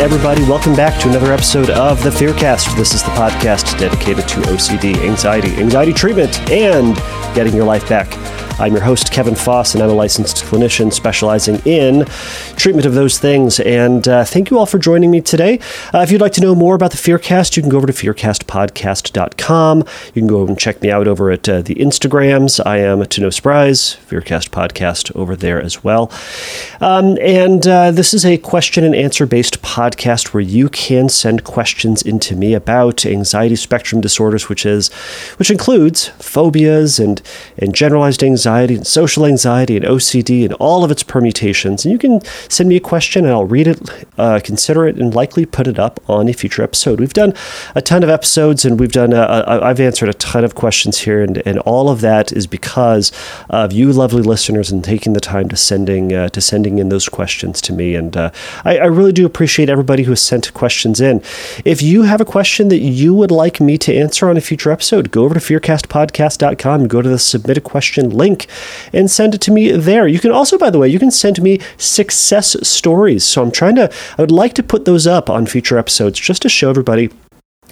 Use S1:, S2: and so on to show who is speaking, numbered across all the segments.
S1: everybody. Welcome back to another episode of the Fearcast. This is the podcast dedicated to OCD, anxiety, anxiety treatment, and getting your life back. I'm your host, Kevin Foss, and I'm a licensed clinician specializing in treatment of those things. And uh, thank you all for joining me today. Uh, if you'd like to know more about the Fearcast, you can go over to fearcastpodcast.com. You can go and check me out over at uh, the Instagrams. I am, to no surprise, Fearcast Podcast over there as well. Um, and uh, this is a question and answer based podcast where you can send questions into me about anxiety spectrum disorders, which is which includes phobias and, and generalized anxiety anxiety and social anxiety and OCD and all of its permutations. And you can send me a question and I'll read it, uh, consider it, and likely put it up on a future episode. We've done a ton of episodes and we've done, uh, uh I've answered a ton of questions here, and, and all of that is because of you, lovely listeners, and taking the time to sending uh, to sending in those questions to me. And uh, I, I really do appreciate everybody who has sent questions in. If you have a question that you would like me to answer on a future episode, go over to fearcastpodcast.com and go to the submit a question link link and send it to me there. You can also, by the way, you can send me success stories. So I'm trying to, I would like to put those up on future episodes just to show everybody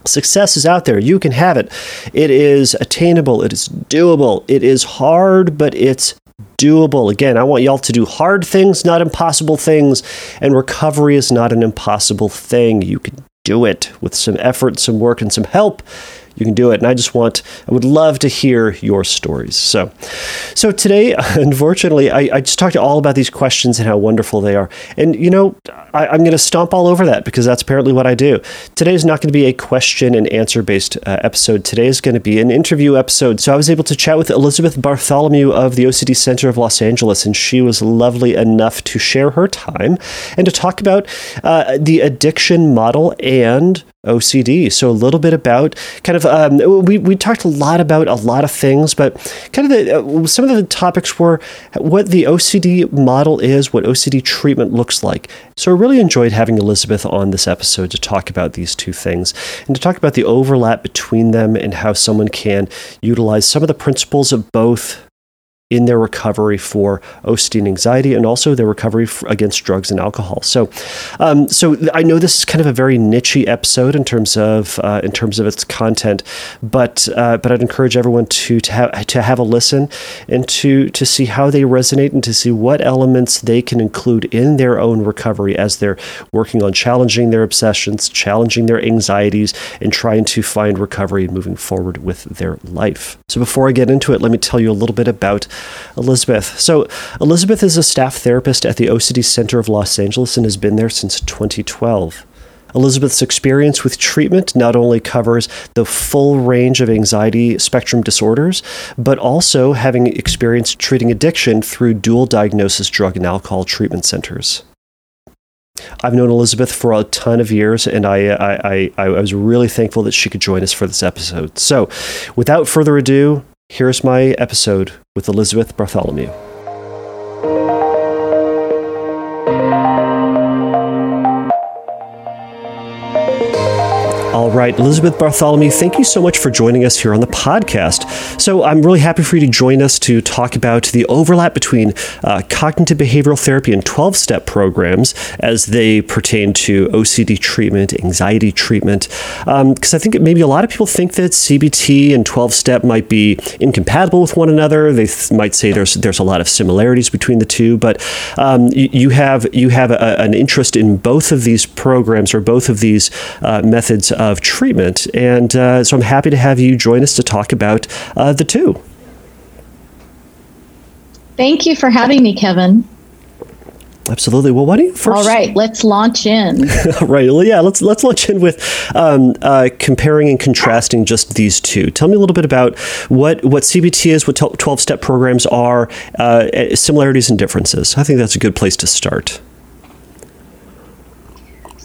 S1: Success is out there. You can have it. It is attainable. It is doable. It is hard, but it's doable. Again, I want y'all to do hard things, not impossible things. And recovery is not an impossible thing. You can do it with some effort, some work, and some help you can do it. And I just want, I would love to hear your stories. So, so today, unfortunately, I, I just talked all about these questions and how wonderful they are. And, you know, I, am going to stomp all over that because that's apparently what I do. Today is not going to be a question and answer based uh, episode. Today is going to be an interview episode. So I was able to chat with Elizabeth Bartholomew of the OCD Center of Los Angeles, and she was lovely enough to share her time and to talk about uh, the addiction model and OCD. So a little bit about kind of um, we we talked a lot about a lot of things, but kind of the uh, some of the topics were what the OCD model is, what OCD treatment looks like. So I really enjoyed having Elizabeth on this episode to talk about these two things and to talk about the overlap between them and how someone can utilize some of the principles of both in their recovery for OCD and anxiety, and also their recovery against drugs and alcohol. So, um, so I know this is kind of a very nichey episode in terms of uh, in terms of its content, but uh, but I'd encourage everyone to to have to have a listen and to to see how they resonate and to see what elements they can include in their own recovery as they're working on challenging their obsessions, challenging their anxieties, and trying to find recovery moving forward with their life. So, before I get into it, let me tell you a little bit about Elizabeth. So, Elizabeth is a staff therapist at the OCD Center of Los Angeles and has been there since 2012. Elizabeth's experience with treatment not only covers the full range of anxiety spectrum disorders, but also having experienced treating addiction through dual diagnosis drug and alcohol treatment centers. I've known Elizabeth for a ton of years, and I, I, I, I was really thankful that she could join us for this episode. So, without further ado, Here's my episode with Elizabeth Bartholomew. Right, Elizabeth Bartholomew, thank you so much for joining us here on the podcast. So, I'm really happy for you to join us to talk about the overlap between uh, cognitive behavioral therapy and 12 step programs as they pertain to OCD treatment, anxiety treatment. Because um, I think maybe a lot of people think that CBT and 12 step might be incompatible with one another. They th- might say there's there's a lot of similarities between the two, but um, you, you, have you have a, an interest in both of these programs or both of these uh, methods of treatment. And uh, so I'm happy to have you join us to talk about uh, the two.
S2: Thank you for having me, Kevin.
S1: Absolutely. Well, why don't you first?
S2: All right, let's launch in.
S1: right. Well, yeah. Let's let's launch in with um, uh, comparing and contrasting just these two. Tell me a little bit about what what CBT is, what twelve step programs are, uh, similarities and differences. I think that's a good place to start.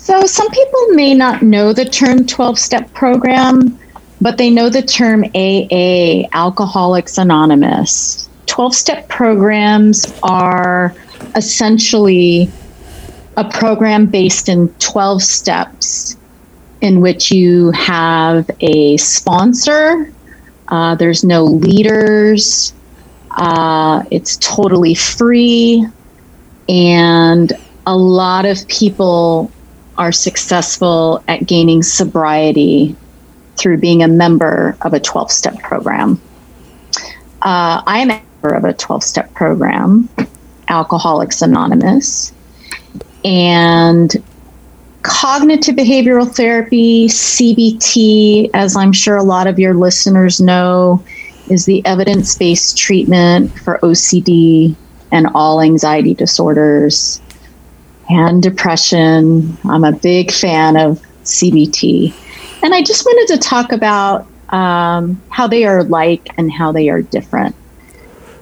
S2: So, some people may not know the term 12 step program, but they know the term AA, Alcoholics Anonymous. 12 step programs are essentially a program based in 12 steps in which you have a sponsor, uh, there's no leaders, uh, it's totally free, and a lot of people are successful at gaining sobriety through being a member of a 12 step program. Uh, I am a member of a 12 step program, Alcoholics Anonymous, and cognitive behavioral therapy, CBT, as I'm sure a lot of your listeners know, is the evidence based treatment for OCD and all anxiety disorders and depression. I'm a big fan of CBT. And I just wanted to talk about um, how they are like and how they are different.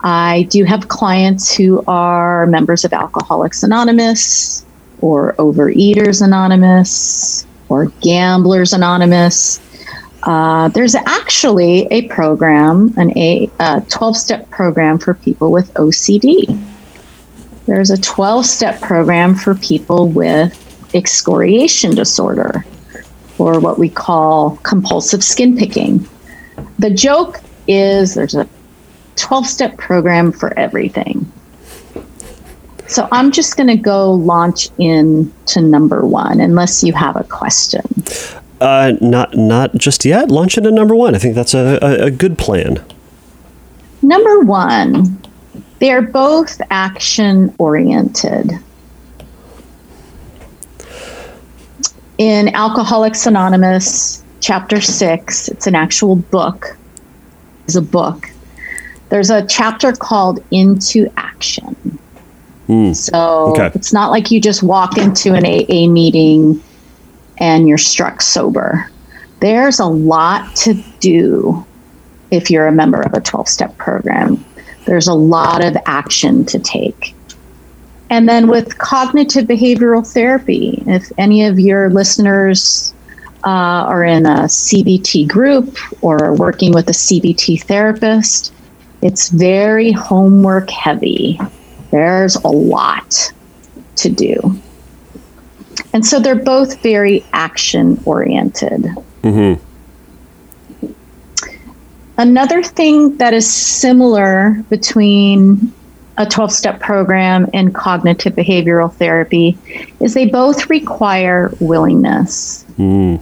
S2: I do have clients who are members of Alcoholics Anonymous or Overeaters Anonymous or Gamblers Anonymous. Uh, there's actually a program, an a 12 step program for people with OCD. There's a 12 step program for people with excoriation disorder, or what we call compulsive skin picking. The joke is there's a 12 step program for everything. So I'm just going to go launch into number one, unless you have a question.
S1: Uh, not not just yet. Launch into number one. I think that's a, a, a good plan.
S2: Number one, they are both action oriented. In Alcoholics Anonymous, chapter six, it's an actual book, is a book. There's a chapter called Into Action. Mm. So okay. it's not like you just walk into an AA meeting and you're struck sober. There's a lot to do if you're a member of a 12 step program. There's a lot of action to take. And then with cognitive behavioral therapy, if any of your listeners uh, are in a CBT group or are working with a CBT therapist, it's very homework heavy. There's a lot to do. And so they're both very action oriented. Mm-hmm. Another thing that is similar between a 12 step program and cognitive behavioral therapy is they both require willingness. Mm.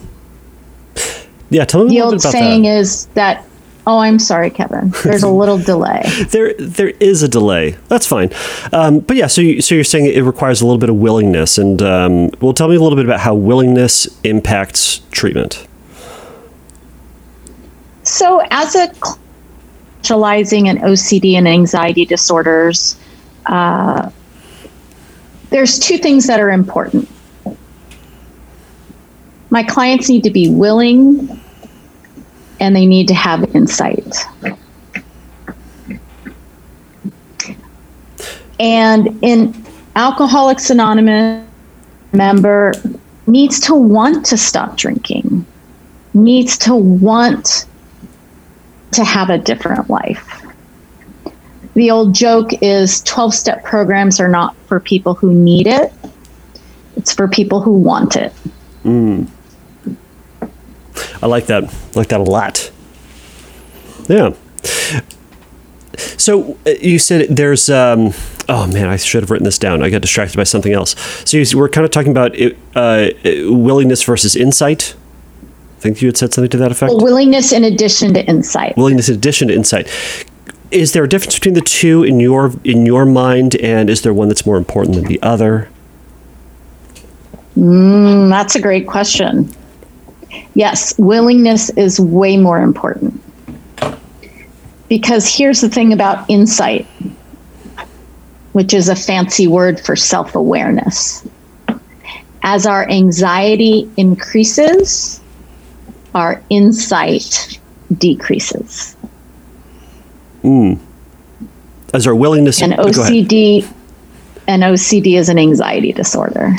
S1: Yeah, tell me
S2: the old saying that. is that Oh, I'm sorry, Kevin. There's a little delay.
S1: there, there is a delay. That's fine. Um, but yeah, so you, so you're saying it requires a little bit of willingness, and um, well, tell me a little bit about how willingness impacts treatment.
S2: So, as a specializing in OCD and anxiety disorders, uh, there's two things that are important. My clients need to be willing and they need to have insight. And in Alcoholics Anonymous, member needs to want to stop drinking, needs to want to have a different life. The old joke is 12 step programs are not for people who need it, it's for people who want it. Mm.
S1: I like that. I like that a lot. Yeah. So uh, you said there's. Um, oh man, I should have written this down. I got distracted by something else. So you, we're kind of talking about uh, willingness versus insight. Think you had said something to that effect.
S2: Well, willingness in addition to insight.
S1: Willingness in addition to insight. Is there a difference between the two in your in your mind, and is there one that's more important than the other?
S2: Mm, that's a great question. Yes, willingness is way more important. Because here's the thing about insight, which is a fancy word for self awareness. As our anxiety increases, our insight decreases.
S1: Mm. As our willingness
S2: and OCD and OCD is an anxiety disorder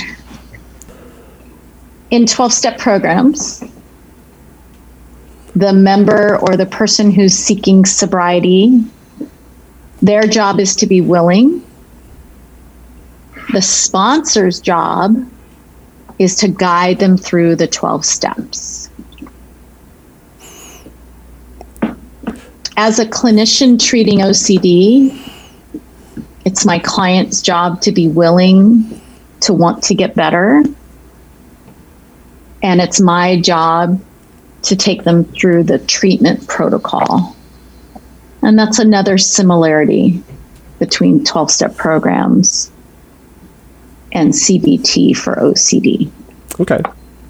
S2: in 12 step programs, the member or the person who's seeking sobriety, their job is to be willing. The sponsor's job is to guide them through the 12 steps. As a clinician treating OCD, it's my client's job to be willing to want to get better and it's my job to take them through the treatment protocol. And that's another similarity between 12 step programs and CBT for OCD.
S1: Okay.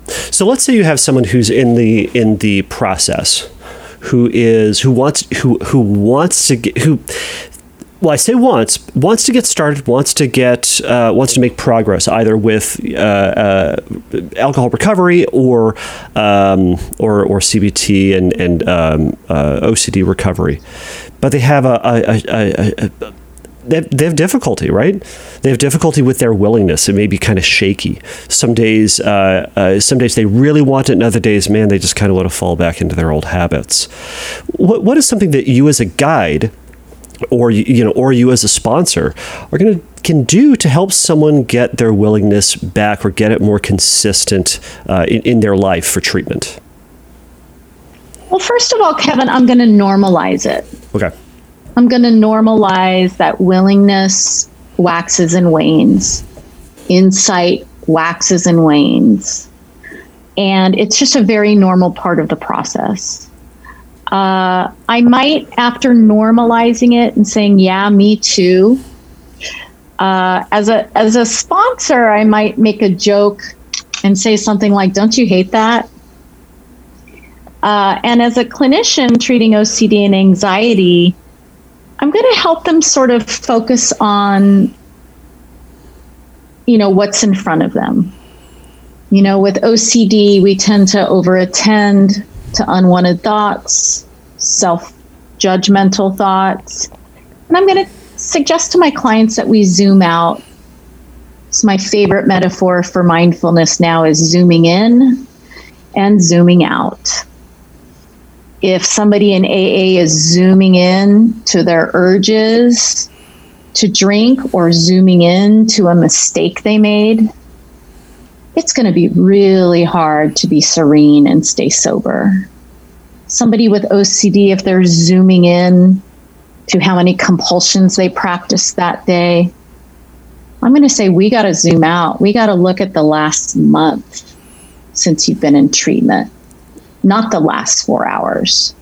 S1: So let's say you have someone who's in the in the process who is who wants who who wants to get who well, I say wants wants to get started, wants to get uh, wants to make progress either with uh, uh, alcohol recovery or um, or or CBT and and um, uh, OCD recovery, but they have a, a, a, a they have, they have, difficulty, right? They have difficulty with their willingness. It may be kind of shaky. Some days, uh, uh, some days they really want it, and other days, man, they just kind of want to fall back into their old habits. What, what is something that you, as a guide, or you know, or you as a sponsor, are going to can do to help someone get their willingness back or get it more consistent uh, in, in their life for treatment?
S2: Well, first of all, Kevin, I'm going to normalize it.
S1: Okay.
S2: I'm going to normalize that willingness waxes and wanes, insight waxes and wanes. And it's just a very normal part of the process. Uh, I might, after normalizing it and saying, "Yeah, me too," uh, as a as a sponsor, I might make a joke and say something like, "Don't you hate that?" Uh, and as a clinician treating OCD and anxiety, going to help them sort of focus on, you know, what's in front of them. You know, with OCD, we tend to overattend to unwanted thoughts, self judgmental thoughts. And I'm going to suggest to my clients that we zoom out. It's my favorite metaphor for mindfulness now is zooming in and zooming out. If somebody in AA is zooming in to their urges to drink or zooming in to a mistake they made, it's going to be really hard to be serene and stay sober somebody with OCD, if they're zooming in to how many compulsions they practiced that day, I'm going to say we got to zoom out. We got to look at the last month since you've been in treatment, not the last four hours.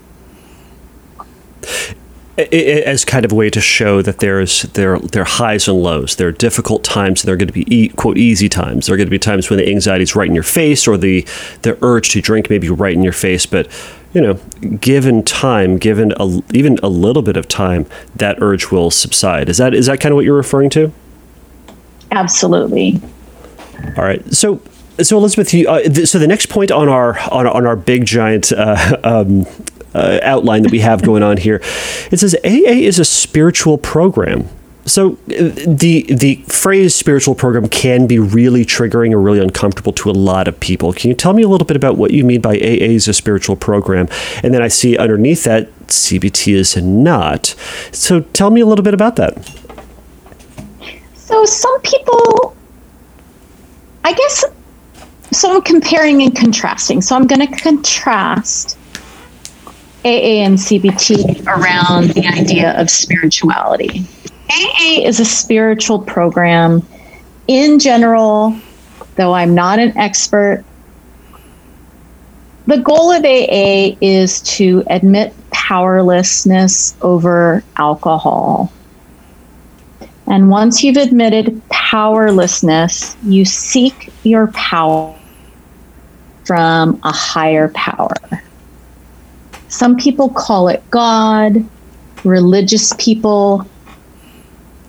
S1: As kind of a way to show that there's there there are highs and lows. There are difficult times. And there are going to be e- quote easy times. There are going to be times when the anxiety is right in your face, or the the urge to drink may be right in your face. But you know, given time, given a, even a little bit of time, that urge will subside. Is that is that kind of what you're referring to?
S2: Absolutely.
S1: All right. So, so Elizabeth, you, uh, th- so the next point on our on, on our big giant. Uh, um, uh, outline that we have going on here. It says AA is a spiritual program. So uh, the the phrase spiritual program can be really triggering or really uncomfortable to a lot of people. Can you tell me a little bit about what you mean by AA is a spiritual program? And then I see underneath that CBT is not. So tell me a little bit about that.
S2: So some people I guess so I'm comparing and contrasting. So I'm going to contrast AA and CBT around the idea of spirituality. AA is a spiritual program in general, though I'm not an expert. The goal of AA is to admit powerlessness over alcohol. And once you've admitted powerlessness, you seek your power from a higher power. Some people call it God, religious people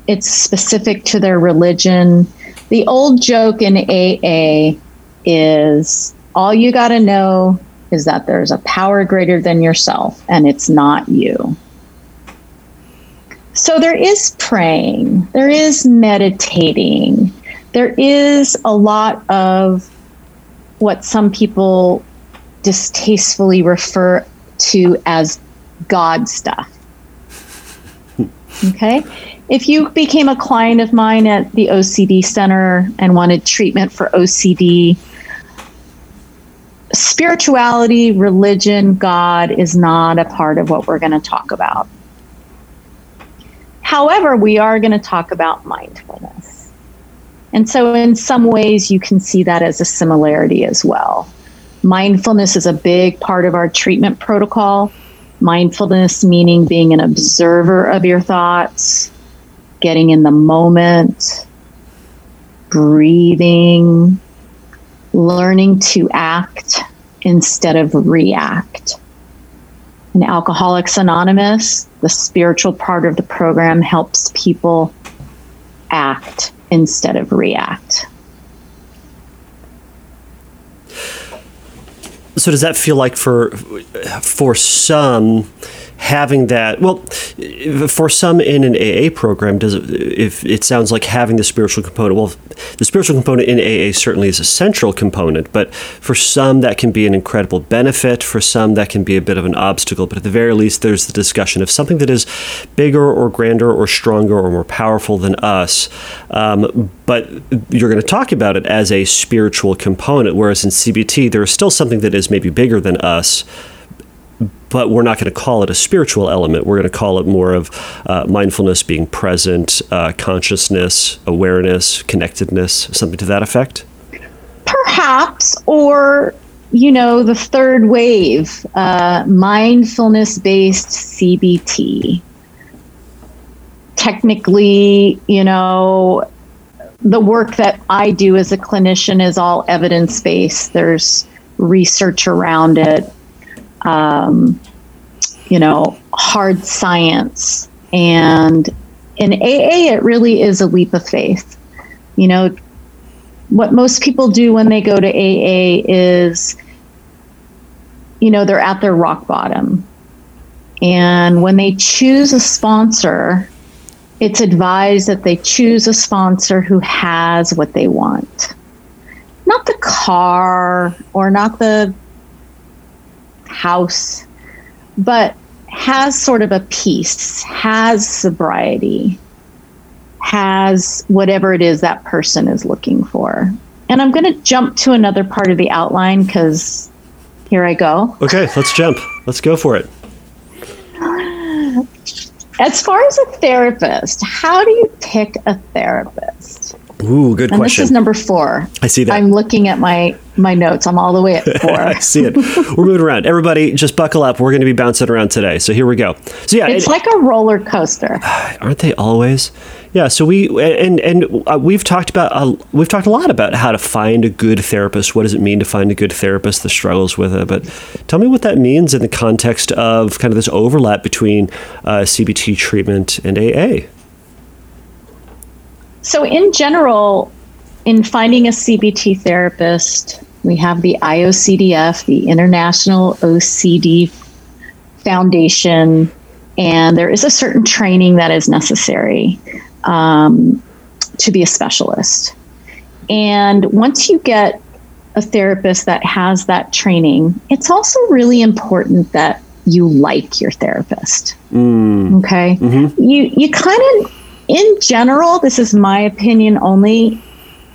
S2: it's specific to their religion. The old joke in AA is all you got to know is that there's a power greater than yourself and it's not you. So there is praying, there is meditating, there is a lot of what some people distastefully refer to as God stuff. Okay? if you became a client of mine at the OCD Center and wanted treatment for OCD, spirituality, religion, God is not a part of what we're going to talk about. However, we are going to talk about mindfulness. And so, in some ways, you can see that as a similarity as well. Mindfulness is a big part of our treatment protocol. Mindfulness meaning being an observer of your thoughts, getting in the moment, breathing, learning to act instead of react. In Alcoholics Anonymous, the spiritual part of the program helps people act instead of react.
S1: So does that feel like for for some having that well for some in an aa program does it if it sounds like having the spiritual component well the spiritual component in aa certainly is a central component but for some that can be an incredible benefit for some that can be a bit of an obstacle but at the very least there's the discussion of something that is bigger or grander or stronger or more powerful than us um, but you're going to talk about it as a spiritual component whereas in cbt there is still something that is maybe bigger than us but we're not going to call it a spiritual element. We're going to call it more of uh, mindfulness, being present, uh, consciousness, awareness, connectedness, something to that effect?
S2: Perhaps, or, you know, the third wave, uh, mindfulness based CBT. Technically, you know, the work that I do as a clinician is all evidence based. There's research around it um, you know, hard science. And in AA, it really is a leap of faith. You know, what most people do when they go to AA is, you know, they're at their rock bottom. And when they choose a sponsor, it's advised that they choose a sponsor who has what they want. Not the car or not the house, but has sort of a peace, has sobriety, has whatever it is that person is looking for. And I'm going to jump to another part of the outline because here I go.
S1: Okay, let's jump. Let's go for it.
S2: As far as a therapist, how do you pick a therapist?
S1: Ooh, good
S2: and
S1: question.
S2: This is number four.
S1: I see that.
S2: I'm looking at my my notes. I'm all the way at four.
S1: I see it. We're moving around. Everybody, just buckle up. We're going to be bouncing around today. So here we go. So yeah,
S2: it's it, like a roller coaster.
S1: Aren't they always? Yeah. So we and and uh, we've talked about uh, we've talked a lot about how to find a good therapist. What does it mean to find a good therapist? The struggles with it. But tell me what that means in the context of kind of this overlap between uh, CBT treatment and AA.
S2: So, in general, in finding a CBT therapist, we have the IOCDF, the International OCD Foundation, and there is a certain training that is necessary um, to be a specialist. And once you get a therapist that has that training, it's also really important that you like your therapist. Mm. Okay, mm-hmm. you you kind of in general, this is my opinion only,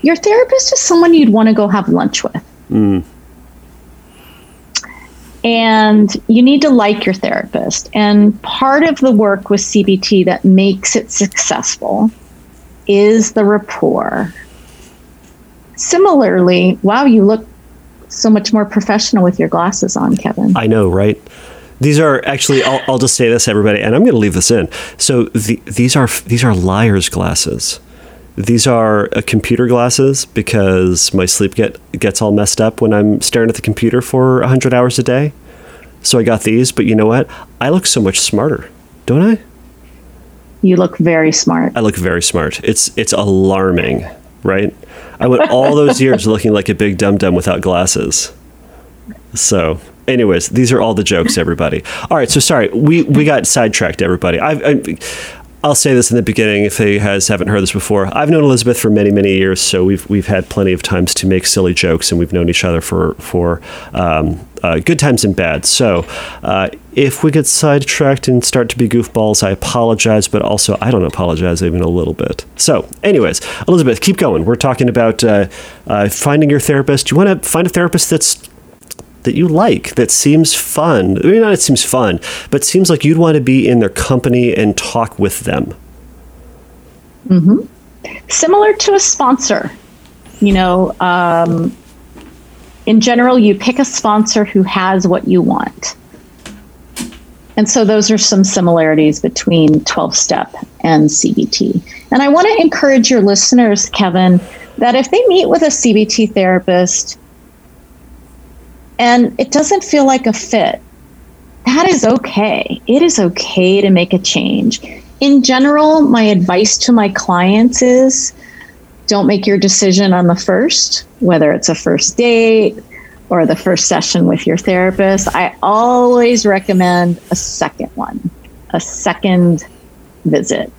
S2: your therapist is someone you'd want to go have lunch with. Mm. And you need to like your therapist. And part of the work with CBT that makes it successful is the rapport. Similarly, wow, you look so much more professional with your glasses on, Kevin.
S1: I know, right? These are actually. I'll, I'll just say this, everybody, and I'm going to leave this in. So the, these are these are liar's glasses. These are uh, computer glasses because my sleep get gets all messed up when I'm staring at the computer for 100 hours a day. So I got these, but you know what? I look so much smarter, don't I?
S2: You look very smart.
S1: I look very smart. It's it's alarming, right? I went all those years looking like a big dum dum without glasses. So anyways, these are all the jokes, everybody. All right, so sorry, we we got sidetracked, everybody. I've, I, I'll say this in the beginning if they has haven't heard this before. I've known Elizabeth for many many years, so we've we've had plenty of times to make silly jokes, and we've known each other for for um, uh, good times and bad. So uh, if we get sidetracked and start to be goofballs, I apologize, but also I don't apologize even a little bit. So, anyways, Elizabeth, keep going. We're talking about uh, uh finding your therapist. Do you want to find a therapist that's that you like that seems fun. I mean, not it seems fun, but seems like you'd want to be in their company and talk with them.
S2: Mm-hmm. Similar to a sponsor, you know, um, in general, you pick a sponsor who has what you want. And so those are some similarities between 12 step and CBT. And I want to encourage your listeners, Kevin, that if they meet with a CBT therapist and it doesn't feel like a fit, that is okay. It is okay to make a change. In general, my advice to my clients is don't make your decision on the first, whether it's a first date or the first session with your therapist. I always recommend a second one, a second visit.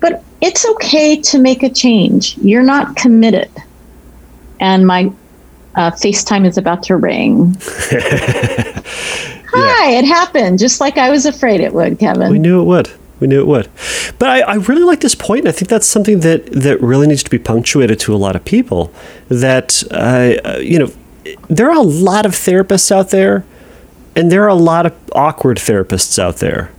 S2: But it's okay to make a change. You're not committed. And my uh, FaceTime is about to ring. Hi, it happened just like I was afraid it would, Kevin.
S1: We knew it would. We knew it would. But I, I, really like this point, and I think that's something that, that really needs to be punctuated to a lot of people. That, uh, you know, there are a lot of therapists out there, and there are a lot of awkward therapists out there.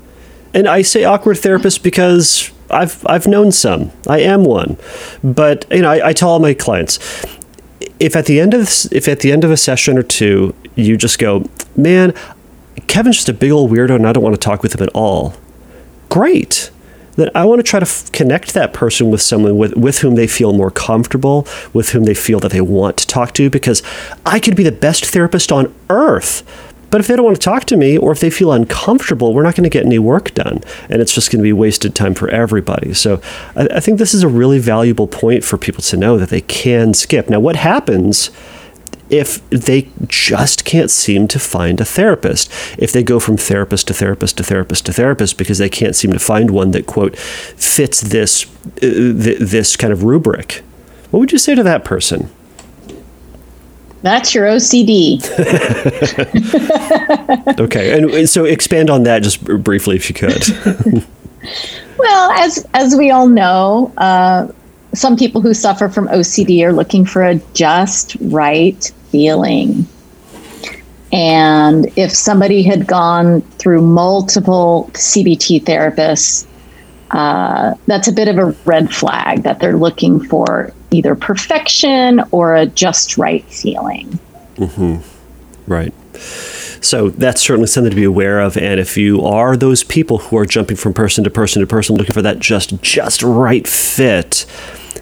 S1: And I say awkward therapists because I've I've known some. I am one. But you know, I, I tell all my clients, if at the end of if at the end of a session or two, you just go, man, Kevin's just a big old weirdo, and I don't want to talk with him at all great. Then I want to try to f- connect that person with someone with, with whom they feel more comfortable, with whom they feel that they want to talk to, because I could be the best therapist on earth. But if they don't want to talk to me or if they feel uncomfortable, we're not going to get any work done. And it's just going to be wasted time for everybody. So I, I think this is a really valuable point for people to know that they can skip. Now, what happens? if they just can't seem to find a therapist. If they go from therapist to therapist to therapist to therapist because they can't seem to find one that quote fits this uh, th- this kind of rubric. What would you say to that person?
S2: That's your OCD.
S1: okay, and so expand on that just briefly, if you could.
S2: well, as as we all know, uh, some people who suffer from OCD are looking for a just right feeling. And if somebody had gone through multiple CBT therapists, uh, that's a bit of a red flag that they're looking for either perfection or a just right feeling.
S1: Mm-hmm. Right. So that's certainly something to be aware of. And if you are those people who are jumping from person to person to person, looking for that just just right fit,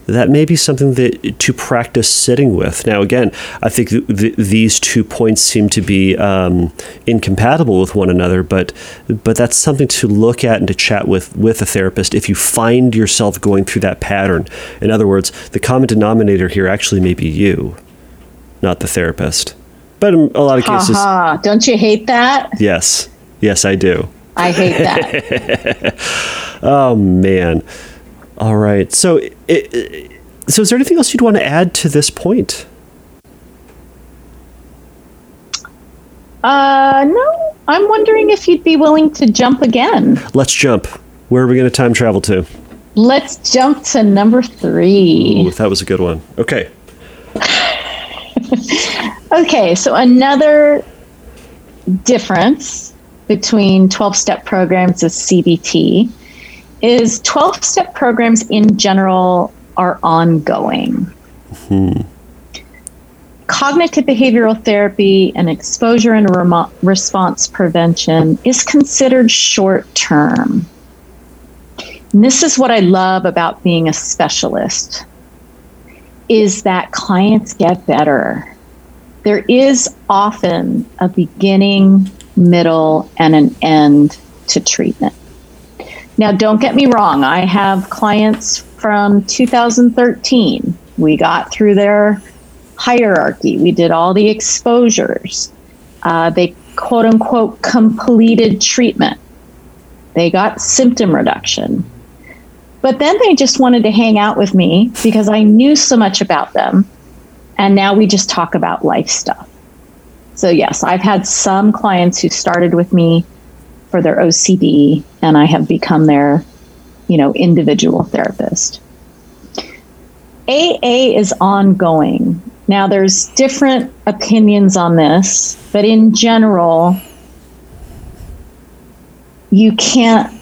S1: that may be something that to practice sitting with. Now, again, I think th- th- these two points seem to be um, incompatible with one another, but but that's something to look at and to chat with with a therapist if you find yourself going through that pattern. In other words, the common denominator here actually may be you, not the therapist. But in a lot of cases,
S2: ha, ha. don't you hate that?
S1: Yes, yes, I do.
S2: I hate that.
S1: oh man. All right. So, it, it, so is there anything else you'd want to add to this point?
S2: Uh, no. I'm wondering if you'd be willing to jump again.
S1: Let's jump. Where are we going to time travel to?
S2: Let's jump to number three.
S1: Ooh, that was a good one. Okay.
S2: okay, so another difference between 12 step programs of CBT is 12 step programs in general are ongoing. Hmm. Cognitive behavioral therapy and exposure and remo- response prevention is considered short term. And this is what I love about being a specialist is that clients get better. There is often a beginning, middle, and an end to treatment. Now, don't get me wrong, I have clients from 2013. We got through their hierarchy, we did all the exposures. Uh, they quote unquote completed treatment, they got symptom reduction. But then they just wanted to hang out with me because I knew so much about them. And now we just talk about life stuff. So, yes, I've had some clients who started with me for their OCD, and I have become their, you know, individual therapist. AA is ongoing. Now, there's different opinions on this, but in general, you can't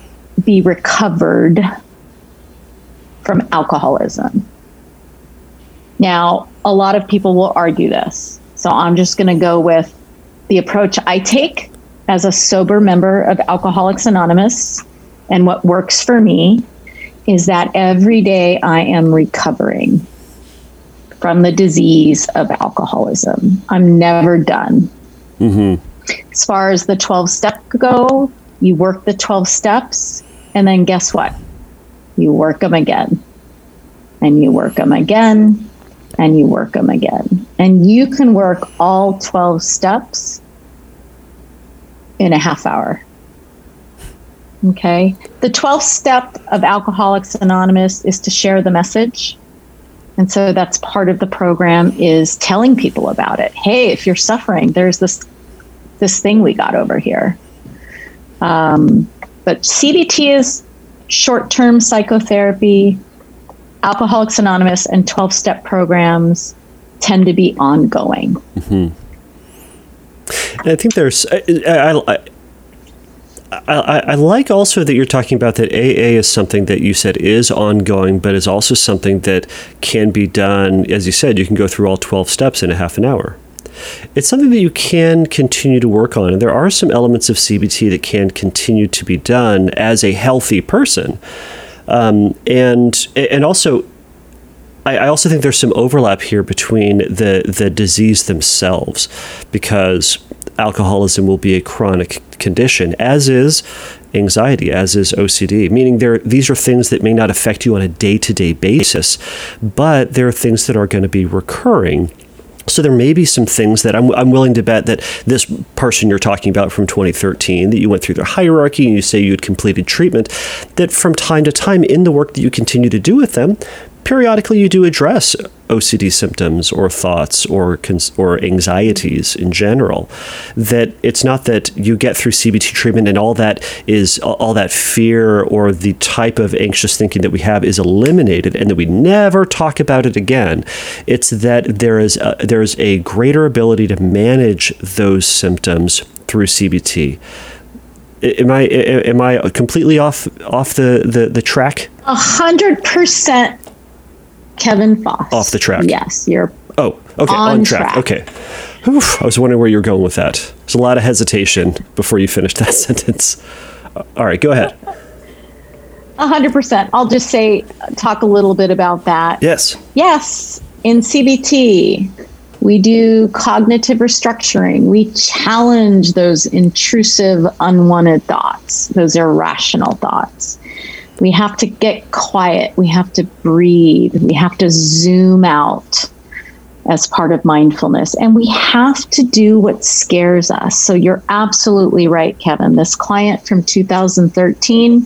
S2: be recovered from alcoholism. Now, a lot of people will argue this. So I'm just going to go with the approach I take as a sober member of Alcoholics Anonymous. And what works for me is that every day I am recovering from the disease of alcoholism. I'm never done. Mm-hmm. As far as the 12 step go, you work the 12 steps, and then guess what? You work them again, and you work them again, and you work them again. And you can work all 12 steps in a half hour. Okay. The 12th step of Alcoholics Anonymous is to share the message. And so that's part of the program is telling people about it. Hey, if you're suffering, there's this this thing we got over here. Um, but CBT is short-term psychotherapy. Alcoholics Anonymous and 12-step programs tend to be ongoing.
S1: Mm-hmm. I think there's I, I, I I, I, like also that you're talking about that AA is something that you said is ongoing, but is also something that can be done. As you said, you can go through all 12 steps in a half an hour. It's something that you can continue to work on. And there are some elements of CBT that can continue to be done as a healthy person. Um, and, and also, I, also think there's some overlap here between the, the disease themselves because alcoholism will be a chronic condition, as is anxiety, as is OCD, meaning there these are things that may not affect you on a day-to-day basis, but there are things that are going to be recurring. So there may be some things that I'm, I'm willing to bet that this person you're talking about from 2013, that you went through their hierarchy and you say you had completed treatment, that from time to time in the work that you continue to do with them, periodically you do address OCD symptoms or thoughts or or anxieties in general. That it's not that you get through CBT treatment and all that is all that fear or the type of anxious thinking that we have is eliminated and that we never talk about it again. It's that there is a, there is a greater ability to manage those symptoms through CBT am I am I completely off off the the, the track?
S2: A hundred percent Kevin Foss.
S1: Off the track.
S2: Yes, you're.
S1: Oh, okay, on, on track. track. Okay. Oof, I was wondering where you were going with that. There's a lot of hesitation before you finished that sentence. Uh, all right, go ahead.
S2: A hundred percent. I'll just say, talk a little bit about that.
S1: Yes.
S2: Yes. In CBT, we do cognitive restructuring. We challenge those intrusive, unwanted thoughts, those irrational thoughts. We have to get quiet. We have to breathe. We have to zoom out as part of mindfulness. And we have to do what scares us. So you're absolutely right, Kevin. This client from 2013,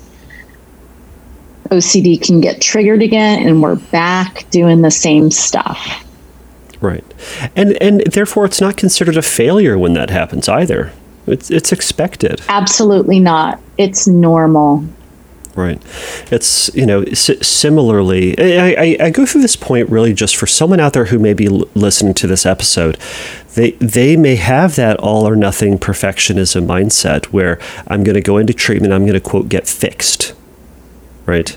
S2: OCD can get triggered again, and we're back doing the same stuff.
S1: Right. And and therefore it's not considered a failure when that happens either. It's it's expected.
S2: Absolutely not. It's normal.
S1: Right. It's, you know, similarly, I, I, I, go through this point really just for someone out there who may be l- listening to this episode. They, they may have that all or nothing perfectionism mindset where I'm going to go into treatment, I'm going to, quote, get fixed. Right.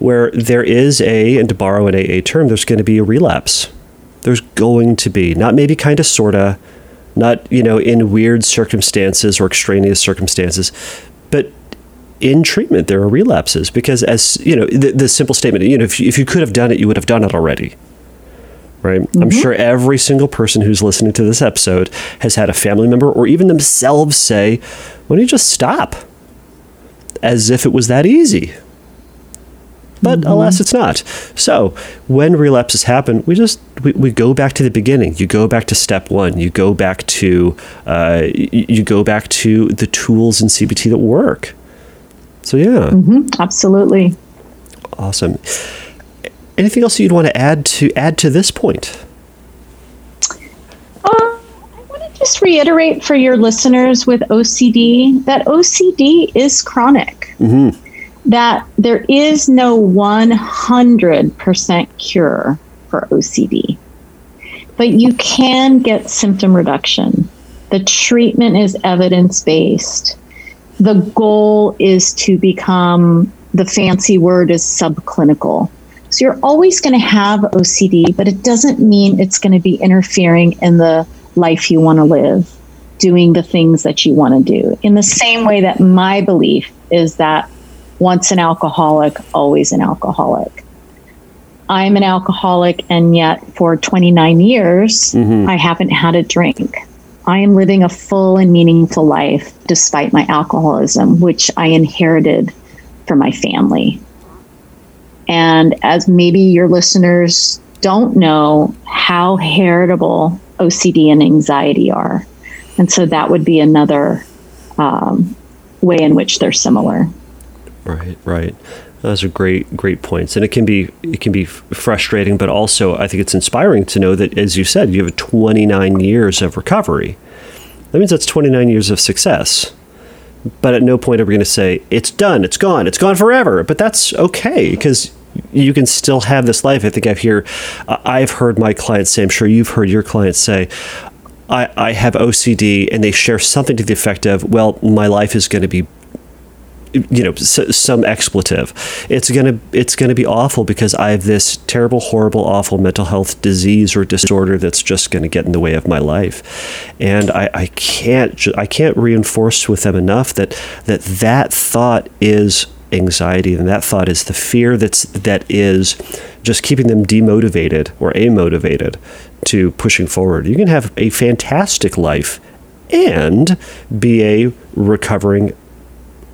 S1: Where there is a, and to borrow an AA term, there's going to be a relapse. There's going to be, not maybe kind of, sort of, not, you know, in weird circumstances or extraneous circumstances, but in treatment there are relapses because as you know the, the simple statement you know if you, if you could have done it you would have done it already right? Mm-hmm. i'm sure every single person who's listening to this episode has had a family member or even themselves say why don't you just stop? As if it was that easy. But mm-hmm. alas it's not. So when relapses happen we just we, we go back to the beginning. You go back to step one. You go back to uh, you go back to the tools in cbt that work so yeah,
S2: mm-hmm, absolutely.
S1: Awesome. Anything else you'd want to add to add to this point?
S2: Uh, I want to just reiterate for your listeners with OCD that OCD is chronic. Mm-hmm. That there is no 100% cure for OCD, but you can get symptom reduction. The treatment is evidence based the goal is to become the fancy word is subclinical. So you're always going to have OCD, but it doesn't mean it's going to be interfering in the life you want to live, doing the things that you want to do. In the same way that my belief is that once an alcoholic, always an alcoholic. I'm an alcoholic, and yet for 29 years, mm-hmm. I haven't had a drink. I am living a full and meaningful life despite my alcoholism, which I inherited from my family. And as maybe your listeners don't know how heritable OCD and anxiety are. And so that would be another um, way in which they're similar.
S1: Right, right. Those are great, great points, and it can be it can be frustrating, but also I think it's inspiring to know that, as you said, you have 29 years of recovery. That means that's 29 years of success. But at no point are we going to say it's done, it's gone, it's gone forever. But that's okay because you can still have this life. I think I've hear, I've heard my clients say. I'm sure you've heard your clients say, I, I have OCD, and they share something to the effect of, "Well, my life is going to be you know some expletive. It's going to it's going to be awful because i have this terrible horrible awful mental health disease or disorder that's just going to get in the way of my life. And i, I can't i can't reinforce with them enough that that that thought is anxiety and that thought is the fear that's that is just keeping them demotivated or amotivated to pushing forward. You can have a fantastic life and be a recovering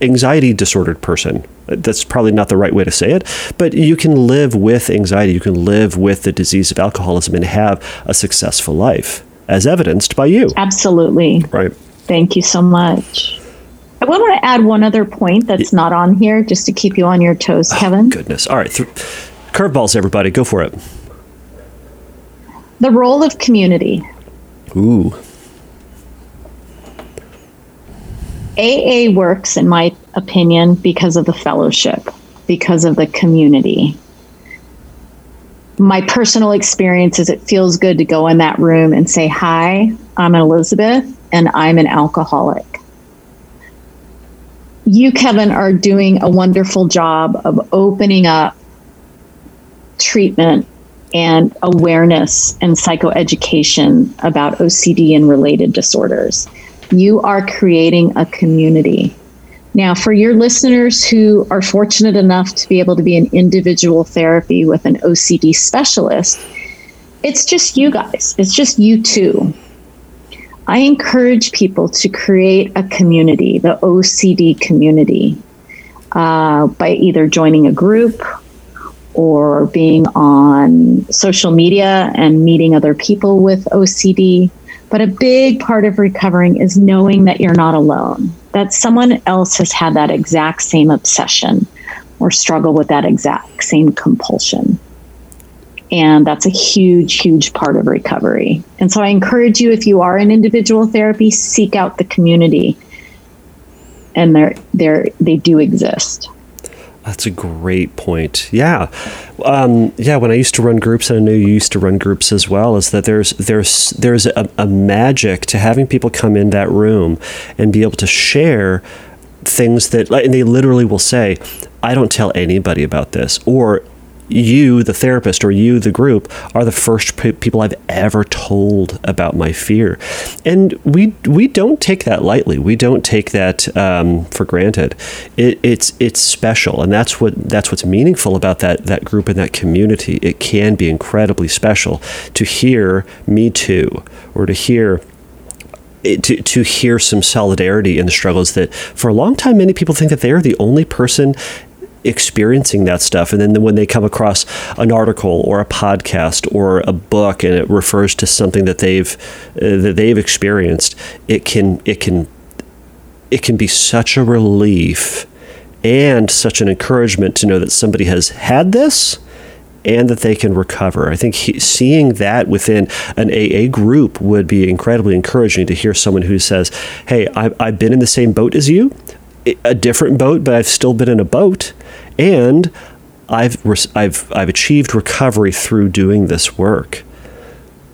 S1: anxiety disordered person. That's probably not the right way to say it, but you can live with anxiety. You can live with the disease of alcoholism and have a successful life, as evidenced by you.
S2: Absolutely.
S1: Right.
S2: Thank you so much. I want to add one other point that's not on here just to keep you on your toes, oh, Kevin.
S1: Goodness. All right. Th- curveballs, everybody. Go for it.
S2: The role of community.
S1: Ooh.
S2: AA works, in my opinion, because of the fellowship, because of the community. My personal experience is it feels good to go in that room and say, Hi, I'm Elizabeth, and I'm an alcoholic. You, Kevin, are doing a wonderful job of opening up treatment and awareness and psychoeducation about OCD and related disorders you are creating a community. Now, for your listeners who are fortunate enough to be able to be in individual therapy with an OCD specialist, it's just you guys, it's just you two. I encourage people to create a community, the OCD community, uh, by either joining a group or being on social media and meeting other people with OCD but a big part of recovering is knowing that you're not alone, that someone else has had that exact same obsession or struggle with that exact same compulsion. And that's a huge, huge part of recovery. And so I encourage you, if you are in individual therapy, seek out the community. And they're, they're, they do exist.
S1: That's a great point. Yeah, um, yeah. When I used to run groups, and I know you used to run groups as well, is that there's there's there's a, a magic to having people come in that room and be able to share things that, and they literally will say, "I don't tell anybody about this," or you, the therapist, or you, the group, are the first pe- people I've ever told about my fear, and we we don't take that lightly. We don't take that um, for granted. It, it's it's special, and that's what that's what's meaningful about that that group and that community. It can be incredibly special to hear me too, or to hear to, to hear some solidarity in the struggles that for a long time many people think that they are the only person experiencing that stuff. And then when they come across an article or a podcast or a book and it refers to something that they've uh, that they've experienced, it can it can it can be such a relief and such an encouragement to know that somebody has had this and that they can recover. I think he, seeing that within an AA group would be incredibly encouraging to hear someone who says, Hey, I've, I've been in the same boat as you a different boat, but I've still been in a boat, and I've I've I've achieved recovery through doing this work.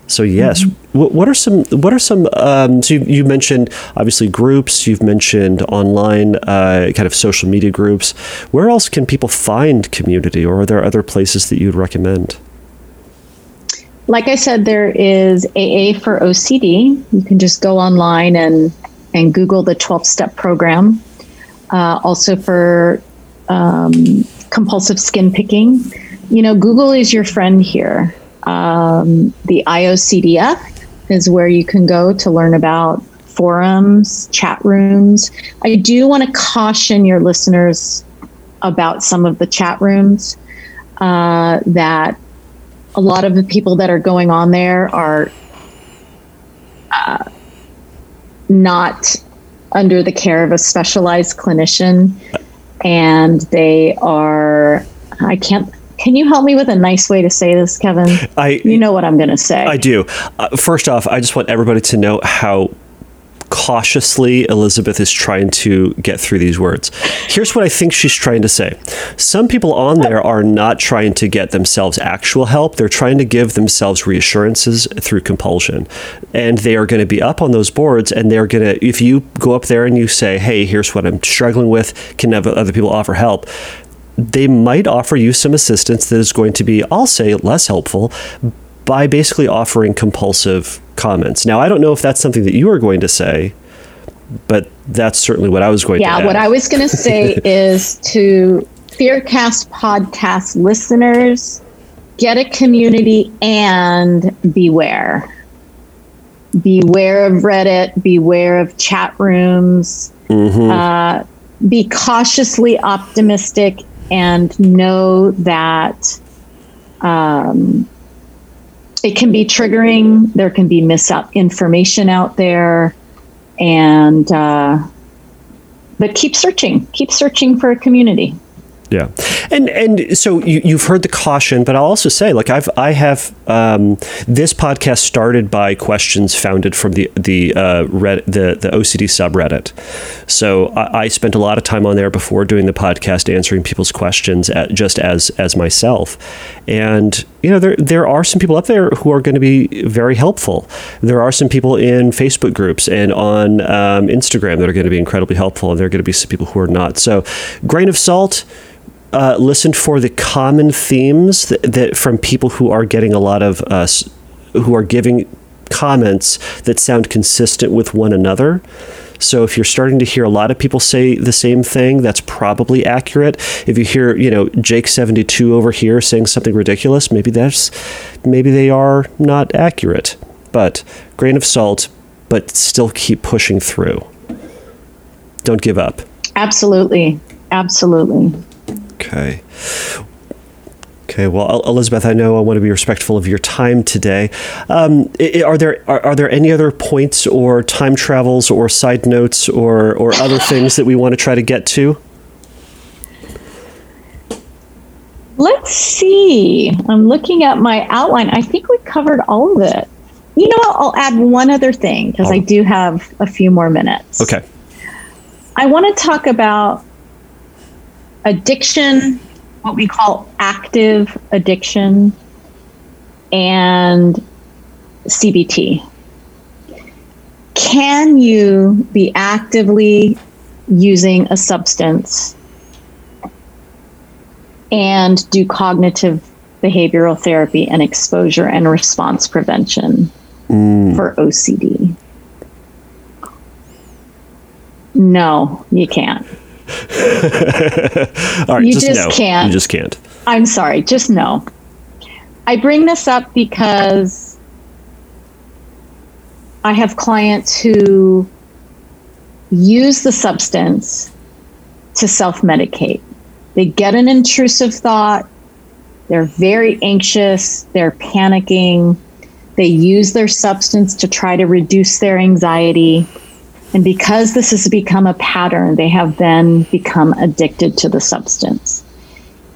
S1: So yes, mm-hmm. what, what, are some what are some um, so you, you, mentioned obviously groups, you've mentioned online uh, kind of social media groups. Where else can people find community, or are there other places that you'd recommend?
S2: like I said, there is AA for OCD. You can just go online and and Google the 12 step program. Uh, also for um, compulsive skin picking. You know, Google is your friend here. Um, the IOCDF is where you can go to learn about forums, chat rooms. I do want to caution your listeners about some of the chat rooms uh, that a lot of the people that are going on there are uh, not under the care of a specialized clinician and they are i can't can you help me with a nice way to say this kevin
S1: I,
S2: you know what i'm going to say
S1: I do. Uh, first off, I just want everybody to know how cautiously Elizabeth is trying to get through these words. Here's what I think she's trying to say. Some people on there are not trying to get themselves actual help, they're trying to give themselves reassurances through compulsion. And they are going to be up on those boards and they're going to if you go up there and you say, "Hey, here's what I'm struggling with, can other people offer help?" They might offer you some assistance that is going to be, I'll say, less helpful, by basically offering compulsive comments. Now, I don't know if that's something that you are going to say, but that's certainly what I was going
S2: yeah
S1: to.
S2: Yeah, what I was going to say is to Fearcast podcast listeners, get a community and beware. Beware of Reddit, beware of chat rooms.
S1: Mm-hmm.
S2: Uh, be cautiously optimistic and know that um, it can be triggering. There can be misinformation out there, and uh, but keep searching. Keep searching for a community.
S1: Yeah, and and so you, you've heard the caution, but I'll also say, like I've I have um, this podcast started by questions founded from the the uh, Red, the the OCD subreddit. So I, I, spent a lot of time on there before doing the podcast, answering people's questions at, just as as myself, and you know there there are some people up there who are going to be very helpful. There are some people in Facebook groups and on um, Instagram that are going to be incredibly helpful, and there are going to be some people who are not. So, grain of salt uh, listened for the common themes that, that, from people who are getting a lot of us who are giving comments that sound consistent with one another. So if you're starting to hear a lot of people say the same thing, that's probably accurate. If you hear, you know, Jake 72 over here saying something ridiculous, maybe that's maybe they are not accurate. But grain of salt, but still keep pushing through. Don't give up.
S2: Absolutely. Absolutely.
S1: Okay. Okay, well, Elizabeth, I know I want to be respectful of your time today. Um, are there are, are, there any other points or time travels or side notes or or other things that we want to try to get to?
S2: Let's see. I'm looking at my outline. I think we covered all of it. You know? I'll add one other thing because. I do have a few more minutes.
S1: Okay.
S2: I want to talk about addiction, what we call active addiction, and CBT. Can you be actively using a substance and do cognitive behavioral therapy and exposure and response prevention mm. for OCD? No, you can't.
S1: All right, you just, just can't. You just can't.
S2: I'm sorry, just no. I bring this up because I have clients who use the substance to self medicate. They get an intrusive thought, they're very anxious, they're panicking, they use their substance to try to reduce their anxiety and because this has become a pattern, they have then become addicted to the substance.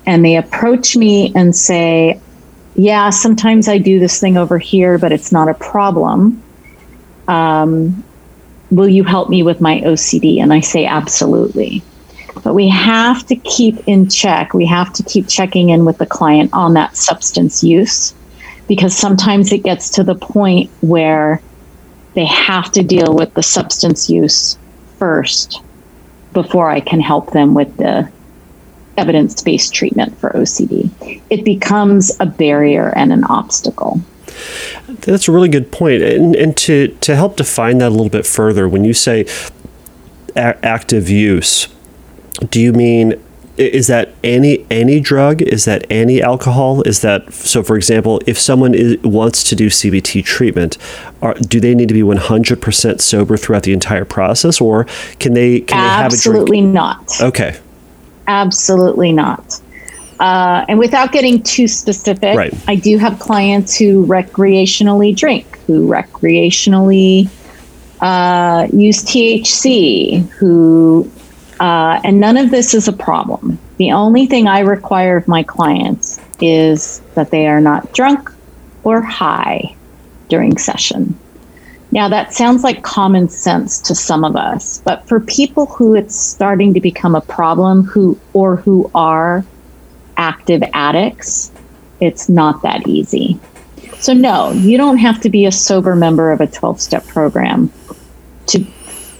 S2: And they approach me and say, Yeah, sometimes I do this thing over here, but it's not a problem. Um, will you help me with my OCD? And I say, Absolutely. But we have to keep in check, we have to keep checking in with the client on that substance use because sometimes it gets to the point where they have to deal with the substance use first before I can help them with the evidence based treatment for OCD. It becomes a barrier and an obstacle.
S1: That's a really good point. And, and to, to help define that a little bit further, when you say a- active use, do you mean is that any any drug? Is that any alcohol? Is that so? For example, if someone is, wants to do CBT treatment, are, do they need to be one hundred percent sober throughout the entire process, or can they can they have a drink?
S2: Absolutely not.
S1: Okay,
S2: Absolutely not. Uh, and without getting too specific,
S1: Right.
S2: I do have clients who recreationally drink, who recreationally uh, use THC, who, uh, and none of this is a problem. The only thing I require of my clients is that they are not drunk or high during session. Now, that sounds like common sense to some of us, but for people who it's starting to become a problem who or who are active addicts, it's not that easy. So no, you don't have to be a sober member of a 12-step program to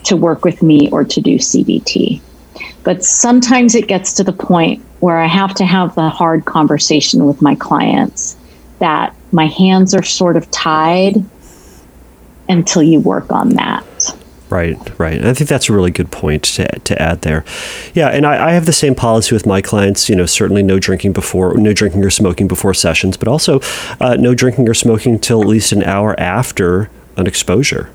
S2: to work with me or to do CBT. But sometimes it gets to the point where I have to have the hard conversation with my clients that my hands are sort of tied until you work on that.
S1: Right, right. And I think that's a really good point to, to add there. Yeah, and I, I have the same policy with my clients. You know, certainly no drinking before, no drinking or smoking before sessions, but also uh, no drinking or smoking till at least an hour after an exposure,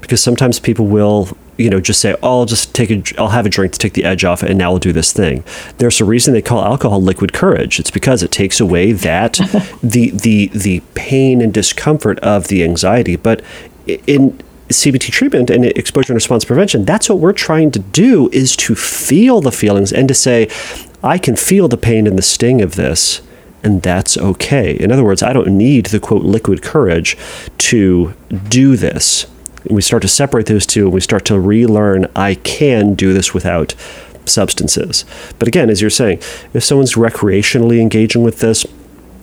S1: because sometimes people will, you know, just say, "Oh, I'll just take a, I'll have a drink to take the edge off, and now I'll do this thing." There's a reason they call alcohol liquid courage. It's because it takes away that the the the pain and discomfort of the anxiety, but in CBT treatment and exposure and response prevention, that's what we're trying to do is to feel the feelings and to say, I can feel the pain and the sting of this, and that's okay. In other words, I don't need the quote liquid courage to do this. And we start to separate those two and we start to relearn I can do this without substances. But again, as you're saying, if someone's recreationally engaging with this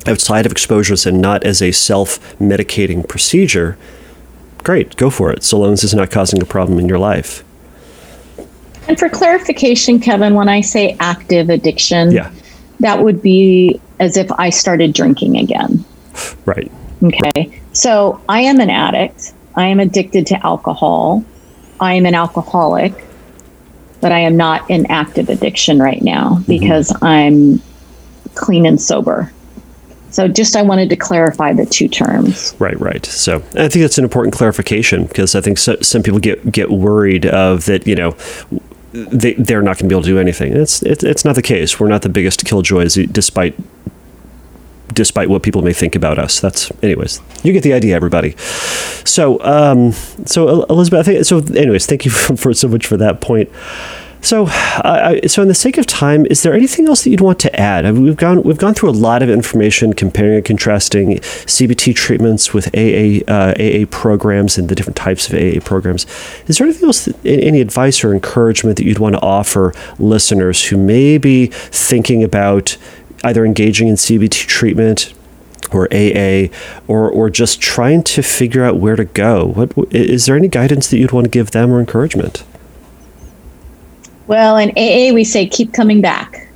S1: outside of exposures and not as a self medicating procedure, great, go for it, so long as it's not causing a problem in your life.
S2: And for clarification, Kevin, when I say active addiction,
S1: Yeah,
S2: that would be as if I started drinking again.
S1: right.
S2: Okay. So I am an addict. I am addicted to alcohol. I am an alcoholic, but I am not in active addiction right now mm-hmm. because I'm clean and sober. So just I wanted to clarify the two terms.
S1: Right, right. So I think that's an important clarification because I think so, some people get get worried of that. You know, they they're not going to be able to do anything. It's it, it's not the case. We're not the biggest killjoys, despite despite what people may think about us. That's anyways. You get the idea, everybody. So um, so Elizabeth, I think, so anyways, thank you for, for so much for that point. So, uh, so in the sake of time, is there anything else that you'd want to add? I mean, we've gone we've gone through a lot of information, comparing and contrasting CBT treatments with AA uh, AA programs and the different types of AA programs. Is there anything else, that, any advice or encouragement that you'd want to offer listeners who may be thinking about either engaging in CBT treatment or AA, or or just trying to figure out where to go? What is there any guidance that you'd want to give them or encouragement?
S2: Well, in AA, we say keep coming back.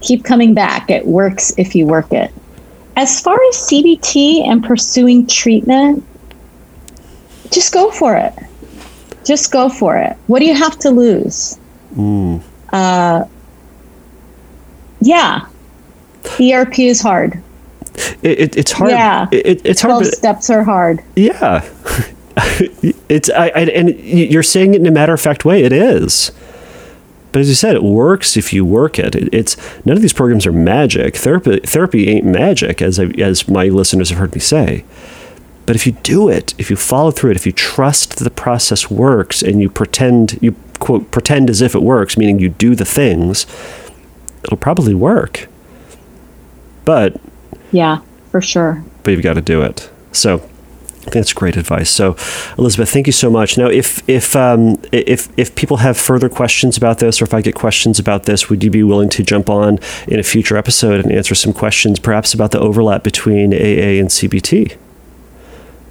S2: Keep coming back. It works if you work it. As far as CBT and pursuing treatment, just go for it. Just go for it. What do you have to lose? Uh, yeah. ERP is hard.
S1: It, it, it's hard.
S2: Yeah.
S1: It, it's
S2: 12
S1: hard. But,
S2: steps are hard.
S1: yeah. it's I, I and you're saying it in a matter of fact way. It is. But as you said, it works if you work it. it. It's none of these programs are magic. Therapy therapy ain't magic, as I, as my listeners have heard me say. But if you do it, if you follow through it, if you trust that the process works, and you pretend you quote pretend as if it works, meaning you do the things, it'll probably work. But
S2: Yeah, for sure.
S1: but you've got to do it. So that's great advice. So, Elizabeth, thank you so much. Now, if if um, if if people have further questions about this, or if I get questions about this, would you be willing to jump on in a future episode and answer some questions, perhaps about the overlap between AA and CBT?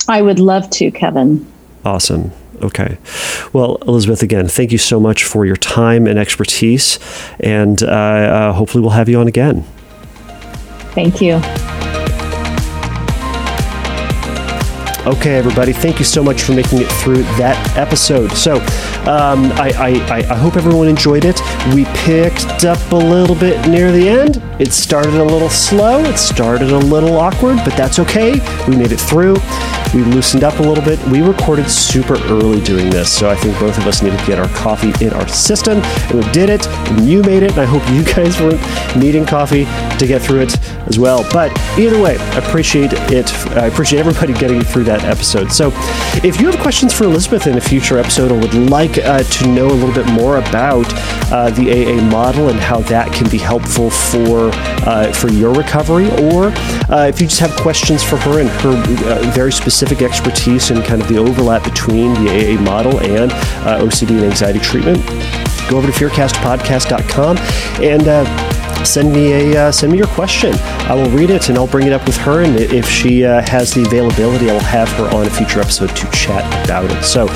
S2: I would love to, Kevin.
S1: Awesome. Okay. Well, Elizabeth, again, thank you so much for your time and expertise, and uh, uh, hopefully we'll have you on again.
S2: Thank you.
S1: Okay, everybody, thank you so much for making it through that episode. So, um, I, I, I hope everyone enjoyed it. We picked up a little bit near the end. It started a little slow, it started a little awkward, but that's okay. We made it through. We loosened up a little bit. We recorded super early doing this, so I think both of us needed to get our coffee in our system, and we did it. And you made it, and I hope you guys weren't needing coffee to get through it as well. But either way, I appreciate it. I appreciate everybody getting through that episode. So, if you have questions for Elizabeth in a future episode, or would like uh, to know a little bit more about uh, the AA model and how that can be helpful for uh, for your recovery, or uh, if you just have questions for her and her uh, very specific expertise and kind of the overlap between the AA model and uh, OCD and anxiety treatment, go over to fearcastpodcast.com and send me a uh, send me your question. I will read it and I'll bring it up with her. And if she uh, has the availability, I will have her on a future episode to chat about it. So,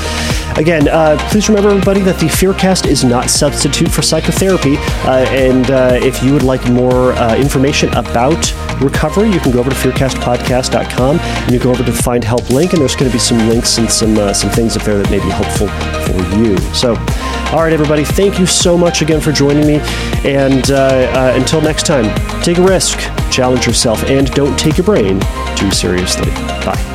S1: again, uh, please remember everybody that the Fearcast is not substitute for psychotherapy. Uh, and uh, if you would like more uh, information about recovery, you can go over to fearcastpodcast.com and you go over to the Find Help link, and there's going to be some links and some some things up there that may be helpful for you. So. All right, everybody, thank you so much again for joining me. And uh, uh, until next time, take a risk, challenge yourself, and don't take your brain too seriously. Bye.